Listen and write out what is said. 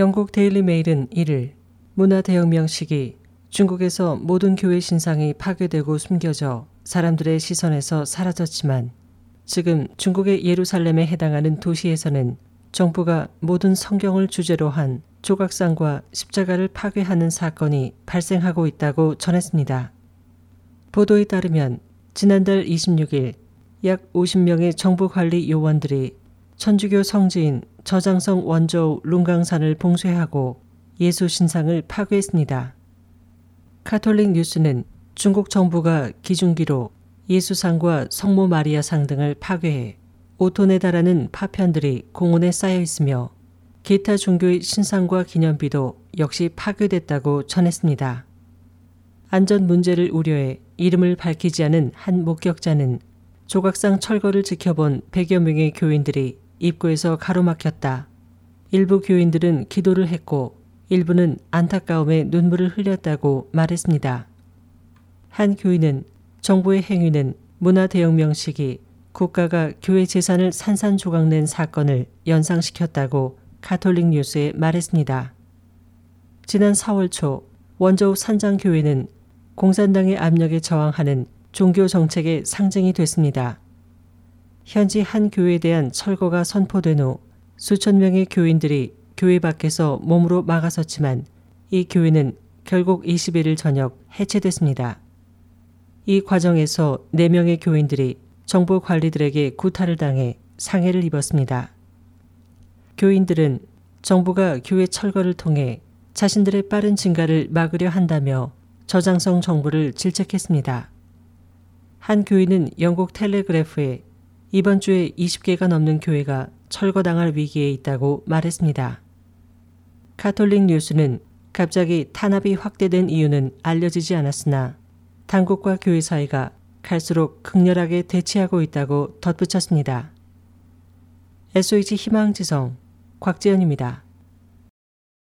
영국 데일리 메일은 이를 문화 대혁명식이 중국에서 모든 교회 신상이 파괴되고 숨겨져 사람들의 시선에서 사라졌지만 지금 중국의 예루살렘에 해당하는 도시에서는 정부가 모든 성경을 주제로 한 조각상과 십자가를 파괴하는 사건이 발생하고 있다고 전했습니다. 보도에 따르면 지난달 26일 약 50명의 정부 관리 요원들이 천주교 성지인 저장성 원저우 룽강산을 봉쇄하고 예수 신상을 파괴했습니다. 카톨릭 뉴스는 중국 정부가 기중기로 예수상과 성모 마리아상 등을 파괴해 5톤에 달하는 파편들이 공원에 쌓여 있으며 기타 종교의 신상과 기념비도 역시 파괴됐다고 전했습니다. 안전 문제를 우려해 이름을 밝히지 않은 한 목격자는 조각상 철거를 지켜본 100여 명의 교인들이 입구에서 가로막혔다. 일부 교인들은 기도를 했고 일부는 안타까움에 눈물을 흘렸다고 말했습니다. 한 교인은 정부의 행위는 문화 대혁명식이 국가가 교회 재산을 산산조각낸 사건을 연상시켰다고 가톨릭 뉴스에 말했습니다. 지난 4월 초 원저우 산장교회는 공산당의 압력에 저항하는 종교 정책의 상징이 됐습니다. 현지 한 교회에 대한 철거가 선포된 후 수천 명의 교인들이 교회 밖에서 몸으로 막아섰지만 이 교회는 결국 21일 저녁 해체됐습니다. 이 과정에서 4명의 교인들이 정부 관리들에게 구타를 당해 상해를 입었습니다. 교인들은 정부가 교회 철거를 통해 자신들의 빠른 증가를 막으려 한다며 저장성 정부를 질책했습니다. 한 교인은 영국 텔레그래프에 이번 주에 20개가 넘는 교회가 철거당할 위기에 있다고 말했습니다. 카톨릭 뉴스는 갑자기 탄압이 확대된 이유는 알려지지 않았으나 당국과 교회 사이가 갈수록 극렬하게 대치하고 있다고 덧붙였습니다. SOH 희망지성 곽지연입니다.